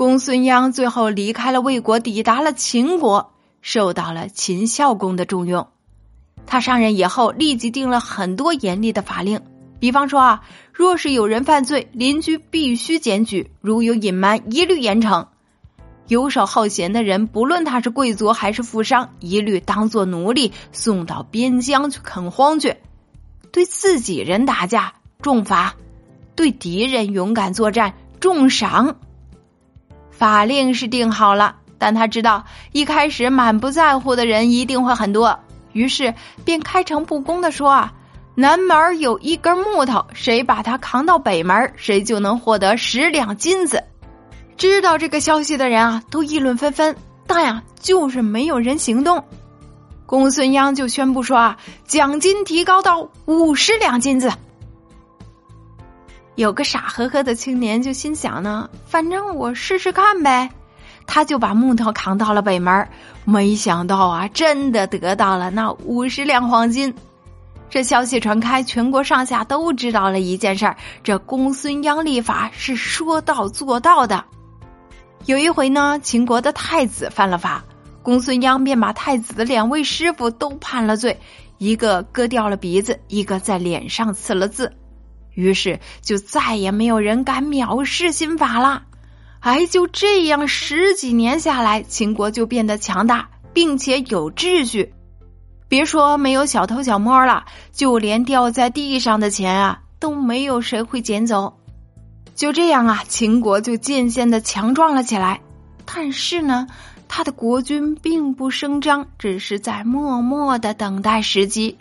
公孙鞅最后离开了魏国，抵达了秦国，受到了秦孝公的重用。他上任以后，立即定了很多严厉的法令，比方说啊，若是有人犯罪，邻居必须检举，如有隐瞒，一律严惩。游手好闲的人，不论他是贵族还是富商，一律当做奴隶送到边疆去垦荒去。对自己人打架重罚，对敌人勇敢作战重赏。法令是定好了，但他知道一开始满不在乎的人一定会很多。于是便开诚布公的说啊，南门有一根木头，谁把它扛到北门，谁就能获得十两金子。知道这个消息的人啊，都议论纷纷，但呀，就是没有人行动。公孙鞅就宣布说啊，奖金提高到五十两金子。有个傻呵呵的青年就心想呢，反正我试试看呗。他就把木头扛到了北门，没想到啊，真的得到了那五十两黄金。这消息传开，全国上下都知道了一件事儿：这公孙鞅立法是说到做到的。有一回呢，秦国的太子犯了法，公孙鞅便把太子的两位师傅都判了罪，一个割掉了鼻子，一个在脸上刺了字。于是就再也没有人敢藐视新法了。哎，就这样十几年下来，秦国就变得强大，并且有秩序。别说没有小偷小摸了，就连掉在地上的钱啊，都没有谁会捡走。就这样啊，秦国就渐渐的强壮了起来。但是呢，他的国君并不声张，只是在默默的等待时机。